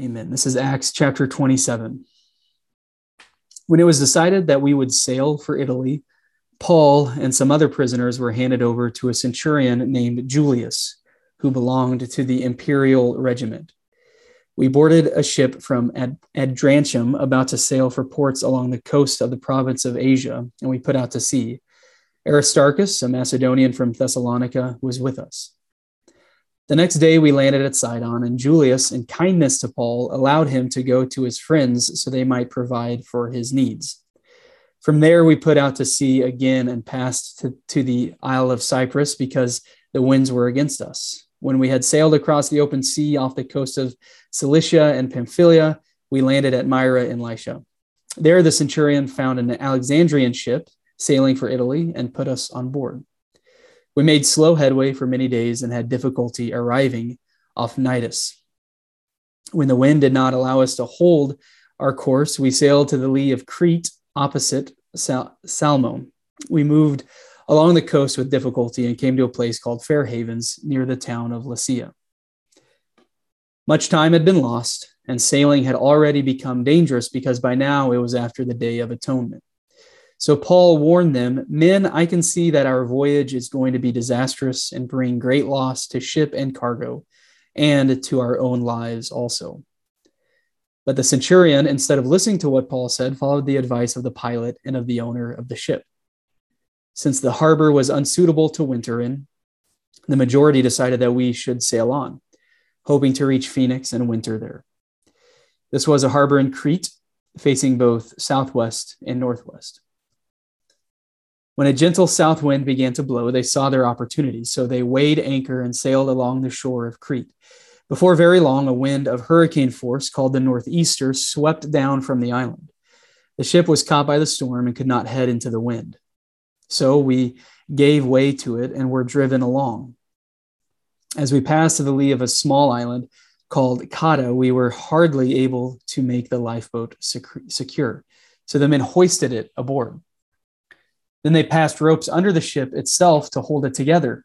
Amen. This is Acts chapter 27. When it was decided that we would sail for Italy, Paul and some other prisoners were handed over to a centurion named Julius, who belonged to the imperial regiment. We boarded a ship from Ad- Adrantium about to sail for ports along the coast of the province of Asia, and we put out to sea. Aristarchus, a Macedonian from Thessalonica, was with us. The next day we landed at Sidon, and Julius, in kindness to Paul, allowed him to go to his friends so they might provide for his needs. From there we put out to sea again and passed to, to the Isle of Cyprus because the winds were against us. When we had sailed across the open sea off the coast of Cilicia and Pamphylia, we landed at Myra in Lycia. There the centurion found an Alexandrian ship sailing for Italy and put us on board. We made slow headway for many days and had difficulty arriving off Cnidus. When the wind did not allow us to hold our course, we sailed to the lee of Crete opposite Sal-. We moved along the coast with difficulty and came to a place called Fair Havens near the town of Lasea. Much time had been lost, and sailing had already become dangerous because by now it was after the Day of Atonement. So Paul warned them Men, I can see that our voyage is going to be disastrous and bring great loss to ship and cargo, and to our own lives also. But the centurion, instead of listening to what Paul said, followed the advice of the pilot and of the owner of the ship. Since the harbor was unsuitable to winter in, the majority decided that we should sail on, hoping to reach Phoenix and winter there. This was a harbor in Crete, facing both southwest and northwest. When a gentle south wind began to blow, they saw their opportunity. So they weighed anchor and sailed along the shore of Crete. Before very long, a wind of hurricane force called the Northeaster swept down from the island. The ship was caught by the storm and could not head into the wind. So we gave way to it and were driven along. As we passed to the lee of a small island called Cauda, we were hardly able to make the lifeboat secure. So the men hoisted it aboard. Then they passed ropes under the ship itself to hold it together.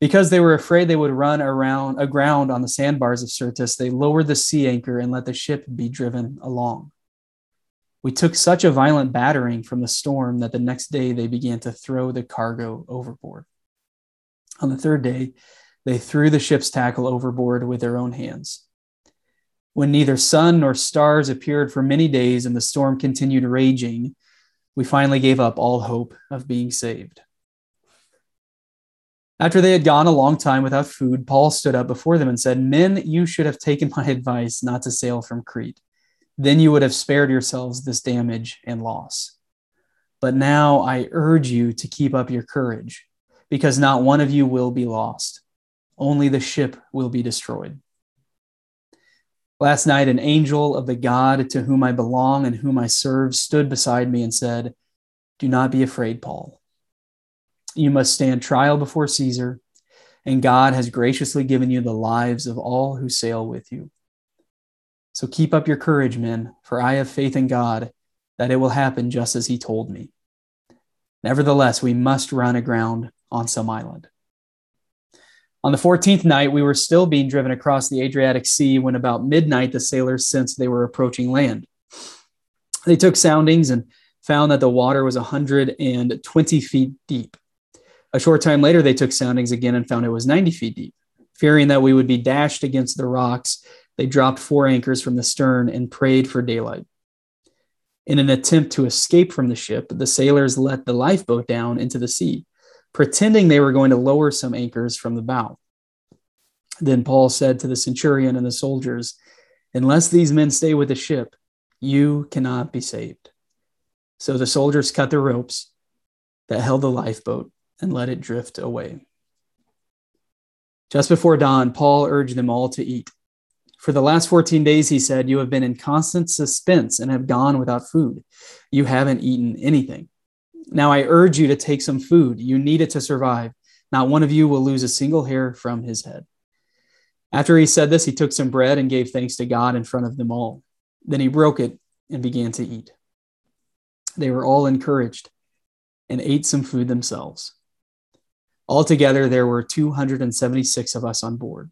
Because they were afraid they would run around aground on the sandbars of Syrtis, they lowered the sea anchor and let the ship be driven along. We took such a violent battering from the storm that the next day they began to throw the cargo overboard. On the third day, they threw the ship's tackle overboard with their own hands. When neither sun nor stars appeared for many days and the storm continued raging, we finally gave up all hope of being saved. After they had gone a long time without food, Paul stood up before them and said, Men, you should have taken my advice not to sail from Crete. Then you would have spared yourselves this damage and loss. But now I urge you to keep up your courage, because not one of you will be lost, only the ship will be destroyed. Last night, an angel of the God to whom I belong and whom I serve stood beside me and said, Do not be afraid, Paul. You must stand trial before Caesar, and God has graciously given you the lives of all who sail with you. So keep up your courage, men, for I have faith in God that it will happen just as he told me. Nevertheless, we must run aground on some island. On the 14th night, we were still being driven across the Adriatic Sea when about midnight the sailors sensed they were approaching land. They took soundings and found that the water was 120 feet deep. A short time later, they took soundings again and found it was 90 feet deep. Fearing that we would be dashed against the rocks, they dropped four anchors from the stern and prayed for daylight. In an attempt to escape from the ship, the sailors let the lifeboat down into the sea pretending they were going to lower some anchors from the bow. Then Paul said to the centurion and the soldiers, Unless these men stay with the ship, you cannot be saved. So the soldiers cut the ropes that held the lifeboat and let it drift away. Just before dawn, Paul urged them all to eat. For the last 14 days, he said, You have been in constant suspense and have gone without food. You haven't eaten anything. Now I urge you to take some food. You need it to survive. Not one of you will lose a single hair from his head. After he said this, he took some bread and gave thanks to God in front of them all. Then he broke it and began to eat. They were all encouraged and ate some food themselves. Altogether, there were 276 of us on board.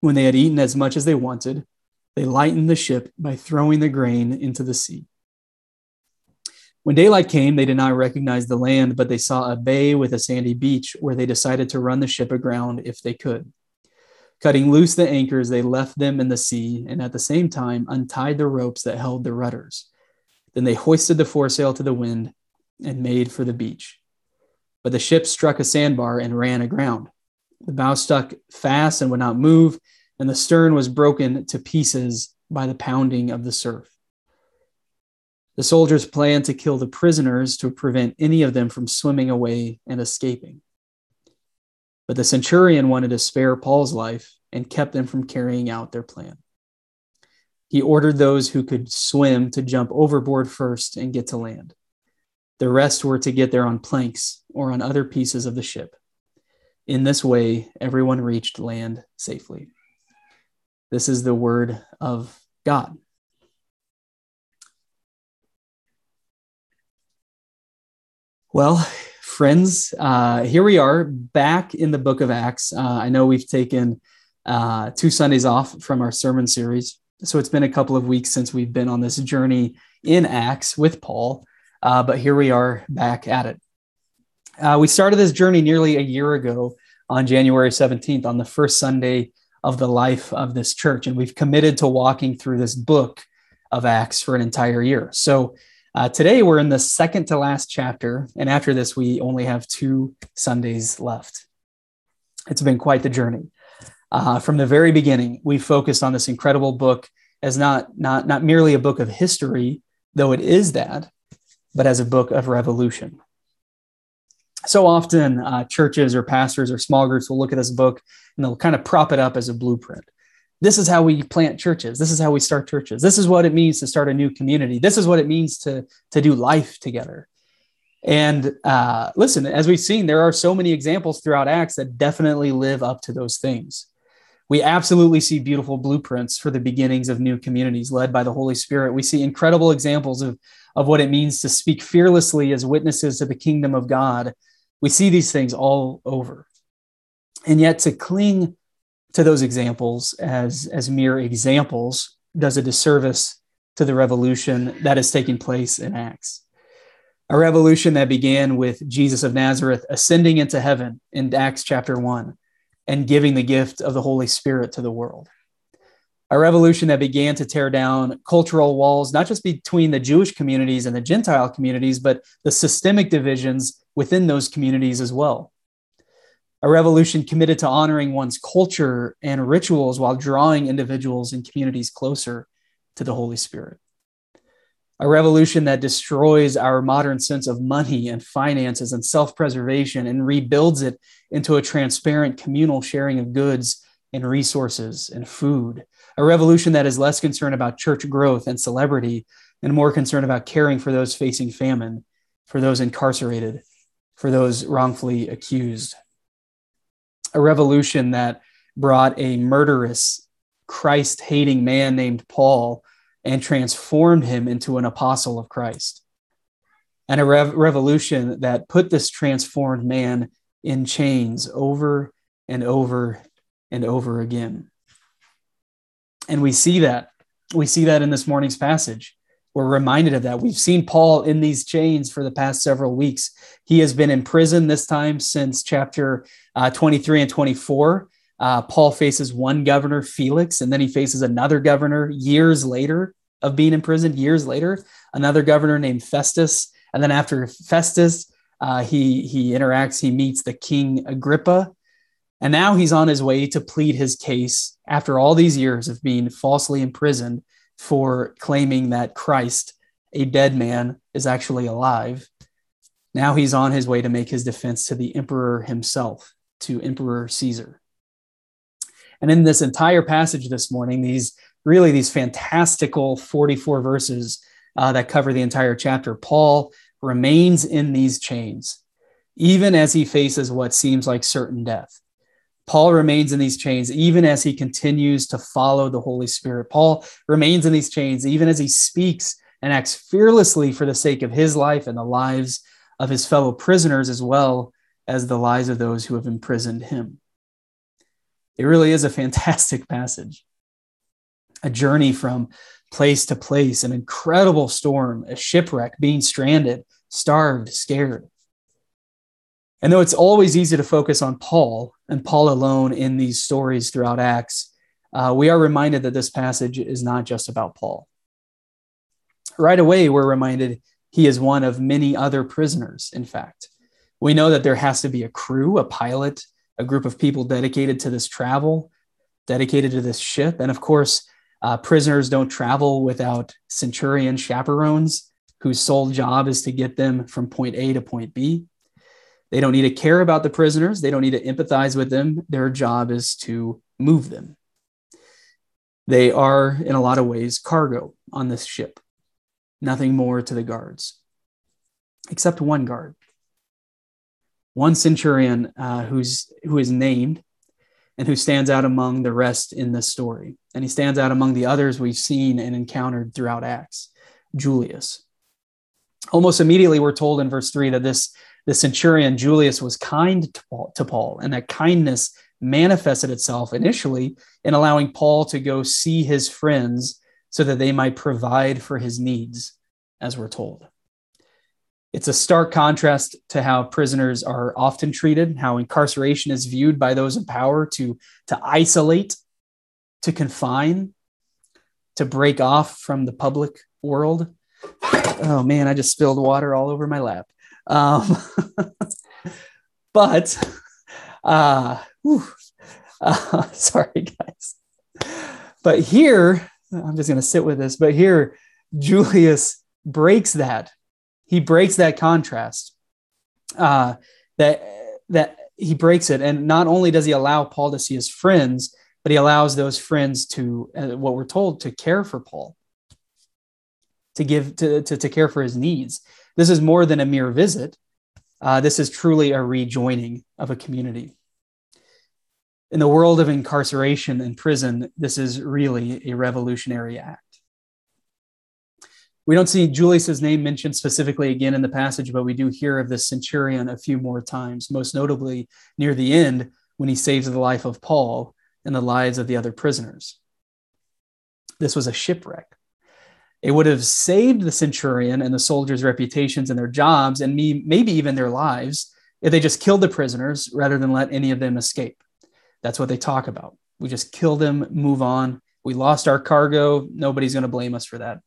When they had eaten as much as they wanted, they lightened the ship by throwing the grain into the sea. When daylight came, they did not recognize the land, but they saw a bay with a sandy beach where they decided to run the ship aground if they could. Cutting loose the anchors, they left them in the sea and at the same time untied the ropes that held the rudders. Then they hoisted the foresail to the wind and made for the beach. But the ship struck a sandbar and ran aground. The bow stuck fast and would not move, and the stern was broken to pieces by the pounding of the surf. The soldiers planned to kill the prisoners to prevent any of them from swimming away and escaping. But the centurion wanted to spare Paul's life and kept them from carrying out their plan. He ordered those who could swim to jump overboard first and get to land. The rest were to get there on planks or on other pieces of the ship. In this way, everyone reached land safely. This is the word of God. Well, friends, uh, here we are back in the book of Acts. Uh, I know we've taken uh, two Sundays off from our sermon series. So it's been a couple of weeks since we've been on this journey in Acts with Paul, uh, but here we are back at it. Uh, we started this journey nearly a year ago on January 17th, on the first Sunday of the life of this church. And we've committed to walking through this book of Acts for an entire year. So uh, today we're in the second to last chapter. And after this, we only have two Sundays left. It's been quite the journey. Uh, from the very beginning, we focused on this incredible book as not, not, not merely a book of history, though it is that, but as a book of revolution so often uh, churches or pastors or small groups will look at this book and they'll kind of prop it up as a blueprint this is how we plant churches. This is how we start churches. This is what it means to start a new community. This is what it means to to do life together. And uh, listen as we've seen there are so many examples throughout acts that definitely live up to those things. We absolutely see beautiful blueprints for the beginnings of new communities led by the holy spirit. We see incredible examples of of what it means to speak fearlessly as witnesses to the kingdom of god. We see these things all over. And yet to cling to those examples as, as mere examples does a disservice to the revolution that is taking place in Acts. A revolution that began with Jesus of Nazareth ascending into heaven in Acts chapter 1 and giving the gift of the Holy Spirit to the world. A revolution that began to tear down cultural walls, not just between the Jewish communities and the Gentile communities, but the systemic divisions within those communities as well. A revolution committed to honoring one's culture and rituals while drawing individuals and communities closer to the Holy Spirit. A revolution that destroys our modern sense of money and finances and self preservation and rebuilds it into a transparent communal sharing of goods and resources and food. A revolution that is less concerned about church growth and celebrity and more concerned about caring for those facing famine, for those incarcerated, for those wrongfully accused. A revolution that brought a murderous, Christ hating man named Paul and transformed him into an apostle of Christ. And a rev- revolution that put this transformed man in chains over and over and over again. And we see that. We see that in this morning's passage we're reminded of that. We've seen Paul in these chains for the past several weeks. He has been in prison this time since chapter uh, 23 and 24. Uh, Paul faces one governor, Felix, and then he faces another governor years later of being imprisoned, years later, another governor named Festus. And then after Festus, uh, he, he interacts, he meets the king Agrippa. And now he's on his way to plead his case after all these years of being falsely imprisoned for claiming that Christ, a dead man, is actually alive. Now he's on his way to make his defense to the emperor himself, to Emperor Caesar. And in this entire passage this morning, these really these fantastical 44 verses uh, that cover the entire chapter, Paul remains in these chains, even as he faces what seems like certain death. Paul remains in these chains even as he continues to follow the Holy Spirit. Paul remains in these chains even as he speaks and acts fearlessly for the sake of his life and the lives of his fellow prisoners, as well as the lives of those who have imprisoned him. It really is a fantastic passage. A journey from place to place, an incredible storm, a shipwreck, being stranded, starved, scared. And though it's always easy to focus on Paul and Paul alone in these stories throughout Acts, uh, we are reminded that this passage is not just about Paul. Right away, we're reminded he is one of many other prisoners, in fact. We know that there has to be a crew, a pilot, a group of people dedicated to this travel, dedicated to this ship. And of course, uh, prisoners don't travel without centurion chaperones whose sole job is to get them from point A to point B. They don't need to care about the prisoners, they don't need to empathize with them. Their job is to move them. They are, in a lot of ways, cargo on this ship. Nothing more to the guards, except one guard one centurion uh, who's who is named and who stands out among the rest in this story. And he stands out among the others we've seen and encountered throughout Acts, Julius. Almost immediately, we're told in verse 3 that this, this centurion, Julius, was kind to Paul, to Paul, and that kindness manifested itself initially in allowing Paul to go see his friends so that they might provide for his needs, as we're told. It's a stark contrast to how prisoners are often treated, how incarceration is viewed by those in power to, to isolate, to confine, to break off from the public world. Oh man, I just spilled water all over my lap. Um, but, uh, uh, sorry, guys. But here, I'm just going to sit with this, but here, Julius breaks that he breaks that contrast. Uh, that that he breaks it, and not only does he allow Paul to see his friends, but he allows those friends to uh, what we're told to care for Paul, to give to, to to care for his needs. This is more than a mere visit. Uh, this is truly a rejoining of a community. In the world of incarceration and prison, this is really a revolutionary act. We don't see Julius's name mentioned specifically again in the passage, but we do hear of this centurion a few more times, most notably near the end when he saves the life of Paul and the lives of the other prisoners. This was a shipwreck. It would have saved the centurion and the soldiers' reputations and their jobs, and me, maybe even their lives, if they just killed the prisoners rather than let any of them escape. That's what they talk about. We just kill them, move on. We lost our cargo. Nobody's going to blame us for that.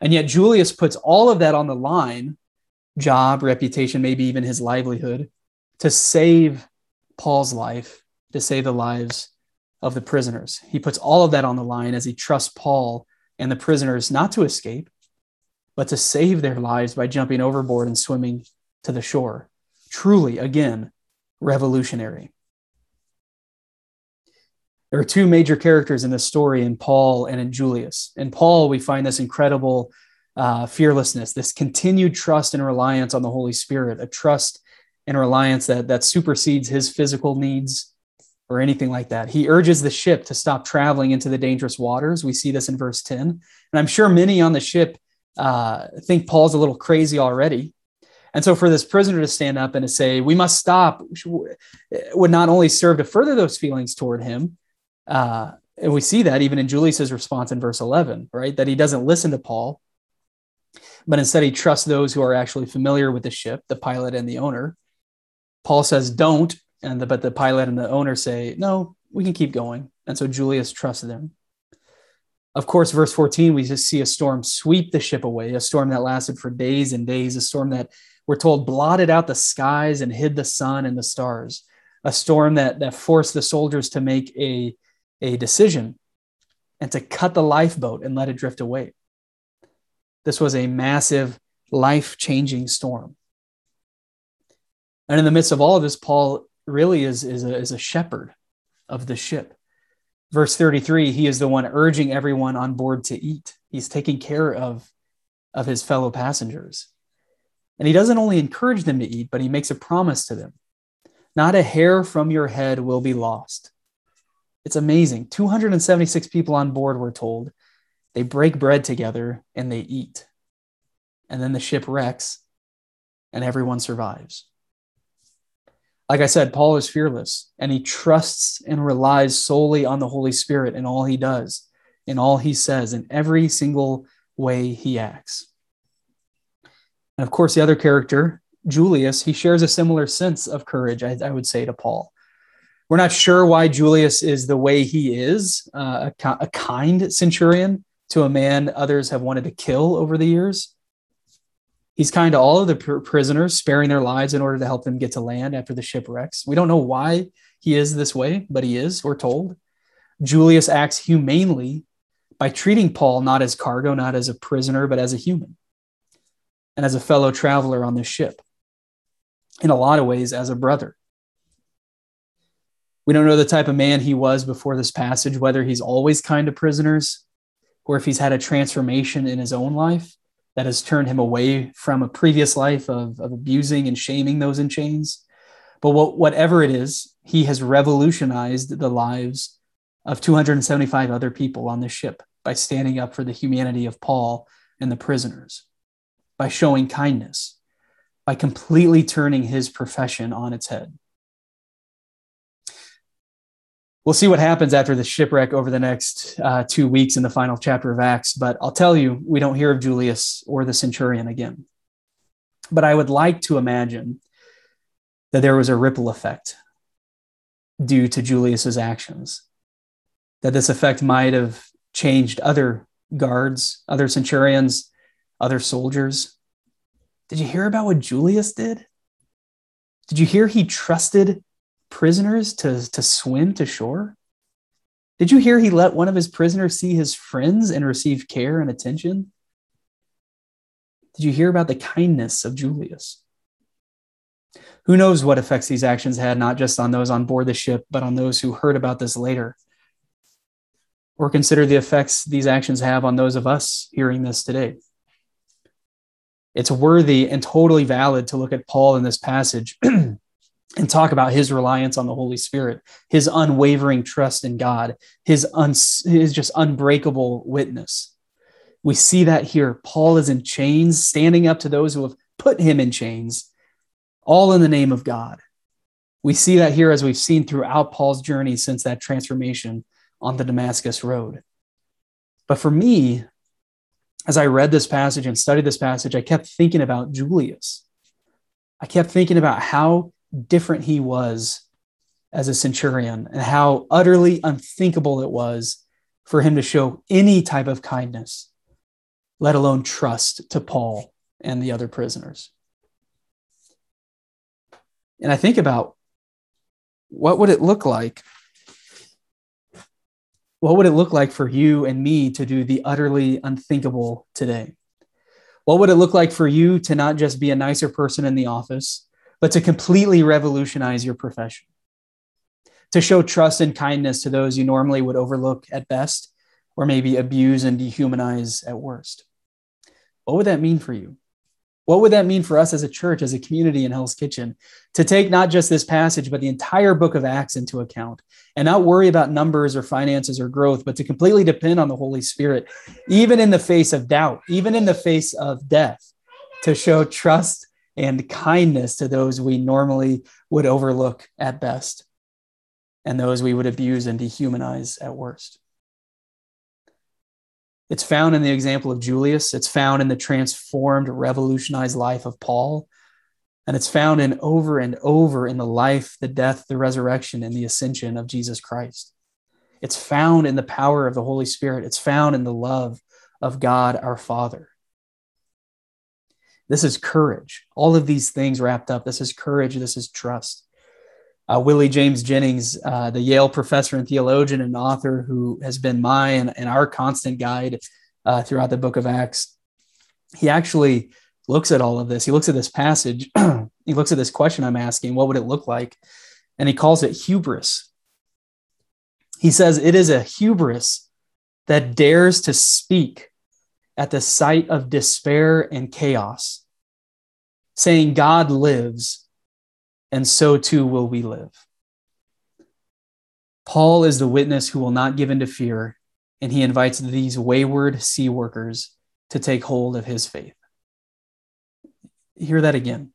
And yet Julius puts all of that on the line job, reputation, maybe even his livelihood to save Paul's life, to save the lives of the prisoners. He puts all of that on the line as he trusts Paul and the prisoners not to escape, but to save their lives by jumping overboard and swimming to the shore. Truly, again, revolutionary. There are two major characters in this story in Paul and in Julius. In Paul, we find this incredible uh, fearlessness, this continued trust and reliance on the Holy Spirit, a trust and reliance that, that supersedes his physical needs or anything like that. He urges the ship to stop traveling into the dangerous waters. We see this in verse 10. And I'm sure many on the ship uh, think Paul's a little crazy already. And so, for this prisoner to stand up and to say, we must stop, would not only serve to further those feelings toward him, uh, and we see that even in Julius's response in verse 11, right? That he doesn't listen to Paul, but instead he trusts those who are actually familiar with the ship, the pilot and the owner. Paul says, don't. And the, but the pilot and the owner say, no, we can keep going. And so Julius trusts them. Of course, verse 14, we just see a storm sweep the ship away, a storm that lasted for days and days, a storm that we're told blotted out the skies and hid the sun and the stars, a storm that, that forced the soldiers to make a a decision and to cut the lifeboat and let it drift away. This was a massive, life changing storm. And in the midst of all of this, Paul really is, is, a, is a shepherd of the ship. Verse 33 he is the one urging everyone on board to eat, he's taking care of, of his fellow passengers. And he doesn't only encourage them to eat, but he makes a promise to them. Not a hair from your head will be lost. It's amazing. 276 people on board, we're told. They break bread together and they eat. And then the ship wrecks and everyone survives. Like I said, Paul is fearless and he trusts and relies solely on the Holy Spirit in all he does, in all he says, in every single way he acts. And of course, the other character, Julius, he shares a similar sense of courage, I, I would say, to Paul. We're not sure why Julius is the way he is, uh, a, a kind centurion to a man others have wanted to kill over the years. He's kind to all of the pr- prisoners, sparing their lives in order to help them get to land after the shipwrecks. We don't know why he is this way, but he is, we're told. Julius acts humanely by treating Paul not as cargo, not as a prisoner, but as a human and as a fellow traveler on the ship. In a lot of ways, as a brother. We don't know the type of man he was before this passage, whether he's always kind to prisoners or if he's had a transformation in his own life that has turned him away from a previous life of, of abusing and shaming those in chains. But what, whatever it is, he has revolutionized the lives of 275 other people on the ship by standing up for the humanity of Paul and the prisoners, by showing kindness, by completely turning his profession on its head. We'll see what happens after the shipwreck over the next uh, two weeks in the final chapter of Acts. But I'll tell you, we don't hear of Julius or the centurion again. But I would like to imagine that there was a ripple effect due to Julius's actions, that this effect might have changed other guards, other centurions, other soldiers. Did you hear about what Julius did? Did you hear he trusted prisoners to, to swim to shore? Did you hear he let one of his prisoners see his friends and receive care and attention? Did you hear about the kindness of Julius? Who knows what effects these actions had, not just on those on board the ship, but on those who heard about this later? Or consider the effects these actions have on those of us hearing this today. It's worthy and totally valid to look at Paul in this passage and talk about his reliance on the Holy Spirit, his unwavering trust in God, his, un- his just unbreakable witness. We see that here. Paul is in chains, standing up to those who have put him in chains, all in the name of God. We see that here as we've seen throughout Paul's journey since that transformation on the Damascus Road. But for me, as I read this passage and studied this passage, I kept thinking about Julius. I kept thinking about how different he was as a centurion and how utterly unthinkable it was for him to show any type of kindness, let alone trust to Paul and the other prisoners. And I think about what would it look like? What would it look like for you and me to do the utterly unthinkable today? What would it look like for you to not just be a nicer person in the office, but to completely revolutionize your profession, to show trust and kindness to those you normally would overlook at best, or maybe abuse and dehumanize at worst. What would that mean for you? What would that mean for us as a church, as a community in Hell's Kitchen, to take not just this passage, but the entire book of Acts into account and not worry about numbers or finances or growth, but to completely depend on the Holy Spirit, even in the face of doubt, even in the face of death, to show trust and kindness to those we normally would overlook at best and those we would abuse and dehumanize at worst. It's found in the example of Julius, it's found in the transformed, revolutionized life of Paul, and it's found in over and over in the life, the death, the resurrection, and the ascension of Jesus Christ. It's found in the power of the Holy Spirit. It's found in the love of God our Father. This is courage. All of these things wrapped up. This is courage. This is trust. Uh, Willie James Jennings, uh, the Yale professor and theologian and author who has been my and, and our constant guide uh, throughout the book of Acts, he actually looks at all of this. He looks at this passage. he looks at this question I'm asking what would it look like? And he calls it hubris. He says it is a hubris that dares to speak at the sight of despair and chaos, saying, God lives, and so too will we live. Paul is the witness who will not give in to fear, and he invites these wayward sea workers to take hold of his faith. Hear that again.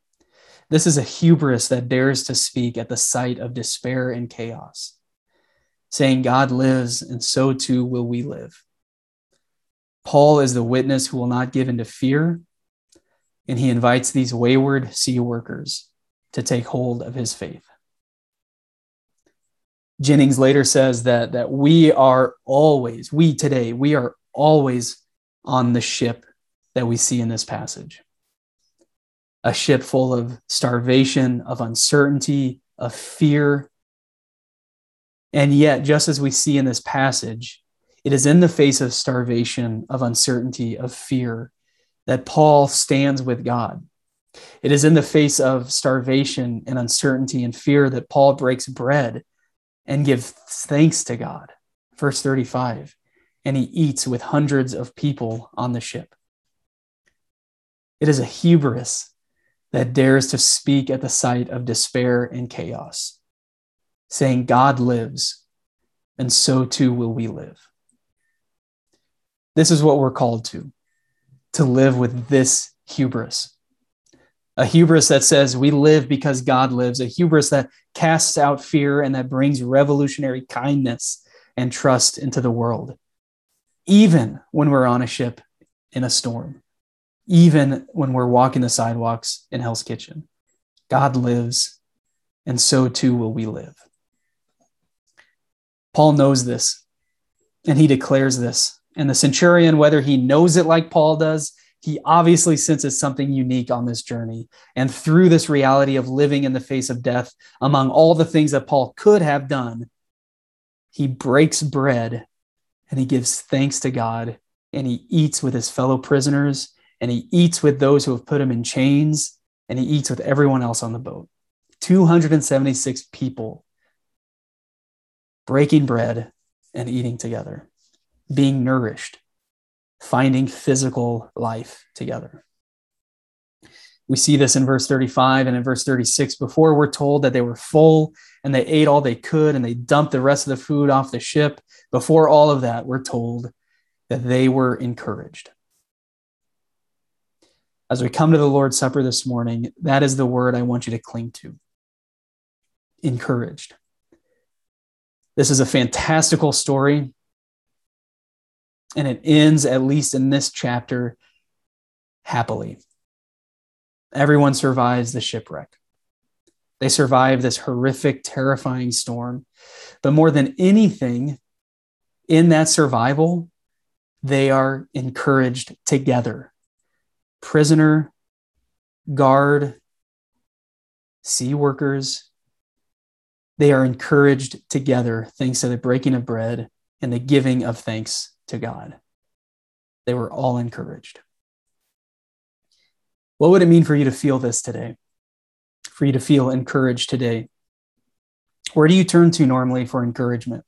This is a hubris that dares to speak at the sight of despair and chaos, saying, God lives, and so too will we live. Paul is the witness who will not give in to fear, and he invites these wayward sea workers to take hold of his faith. Jennings later says that, that we are always, we today, we are always on the ship that we see in this passage a ship full of starvation, of uncertainty, of fear. And yet, just as we see in this passage, it is in the face of starvation, of uncertainty, of fear that Paul stands with God. It is in the face of starvation and uncertainty and fear that Paul breaks bread and gives thanks to God. Verse 35 and he eats with hundreds of people on the ship. It is a hubris that dares to speak at the sight of despair and chaos, saying, God lives, and so too will we live. This is what we're called to, to live with this hubris. A hubris that says we live because God lives, a hubris that casts out fear and that brings revolutionary kindness and trust into the world, even when we're on a ship in a storm even when we're walking the sidewalks in Hell's Kitchen. God lives, and so too will we live. Paul knows this, and he declares this. And the centurion, whether he knows it like Paul does, he obviously senses something unique on this journey. And through this reality of living in the face of death, among all the things that Paul could have done, he breaks bread and he gives thanks to God and he eats with his fellow prisoners and he eats with those who have put him in chains, and he eats with everyone else on the boat. 276 people breaking bread and eating together, being nourished, finding physical life together. We see this in verse 35 and in verse 36. Before we're told that they were full and they ate all they could and they dumped the rest of the food off the ship. Before all of that, we're told that they were encouraged as we come to the Lord's Supper this morning, that is the word I want you to cling to encouraged. This is a fantastical story, and it ends, at least in this chapter, happily. Everyone survives the shipwreck. They survive this horrific, terrifying storm. But more than anything, in that survival, they are encouraged together prisoner, guard, sea workers, they are encouraged together thanks to the breaking of bread and the giving of thanks to God. They were all encouraged. What would it mean for you to feel this today? For you to feel encouraged today? Where do you turn to normally for encouragement?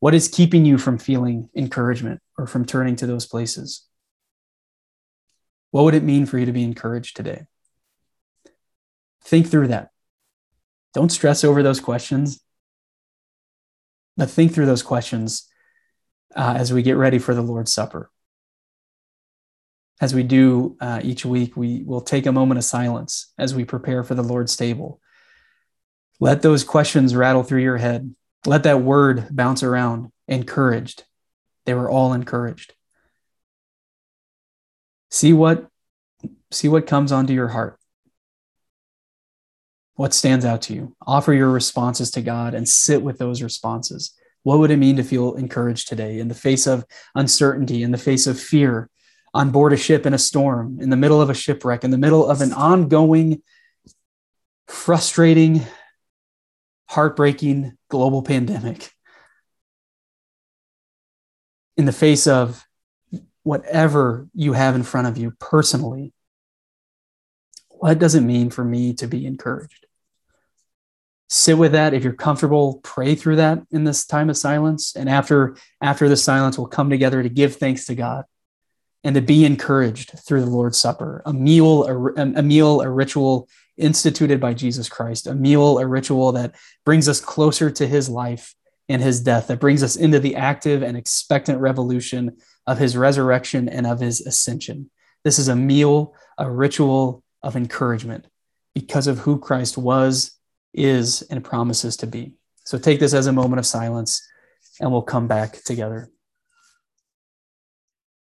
What is keeping you from feeling encouragement or from turning to those places? What would it mean for you to be encouraged today? Think through that. Don't stress over those questions, but think through those questions uh, as we get ready for the Lord's Supper. As we do uh, each week, we will take a moment of silence as we prepare for the Lord's table. Let those questions rattle through your head. Let that word bounce around. Encouraged. They were all encouraged. See what see what comes onto your heart. What stands out to you? Offer your responses to God and sit with those responses. What would it mean to feel encouraged today in the face of uncertainty, in the face of fear, on board a ship in a storm, in the middle of a shipwreck, in the middle of an ongoing, frustrating, heartbreaking global pandemic? In the face of whatever you have in front of you personally, what does it mean for me to be encouraged? Sit with that. If you're comfortable, pray through that in this time of silence. And after, after the silence, we'll come together to give thanks to God and to be encouraged through the Lord's Supper, a meal, a, a meal, a ritual instituted by Jesus Christ, a meal, a ritual that brings us closer to his life and his death, that brings us into the active and expectant revolution of his resurrection and of his ascension. This is a meal, a ritual of encouragement because of who Christ was, is, and promises to be. So take this as a moment of silence, and we'll come back together.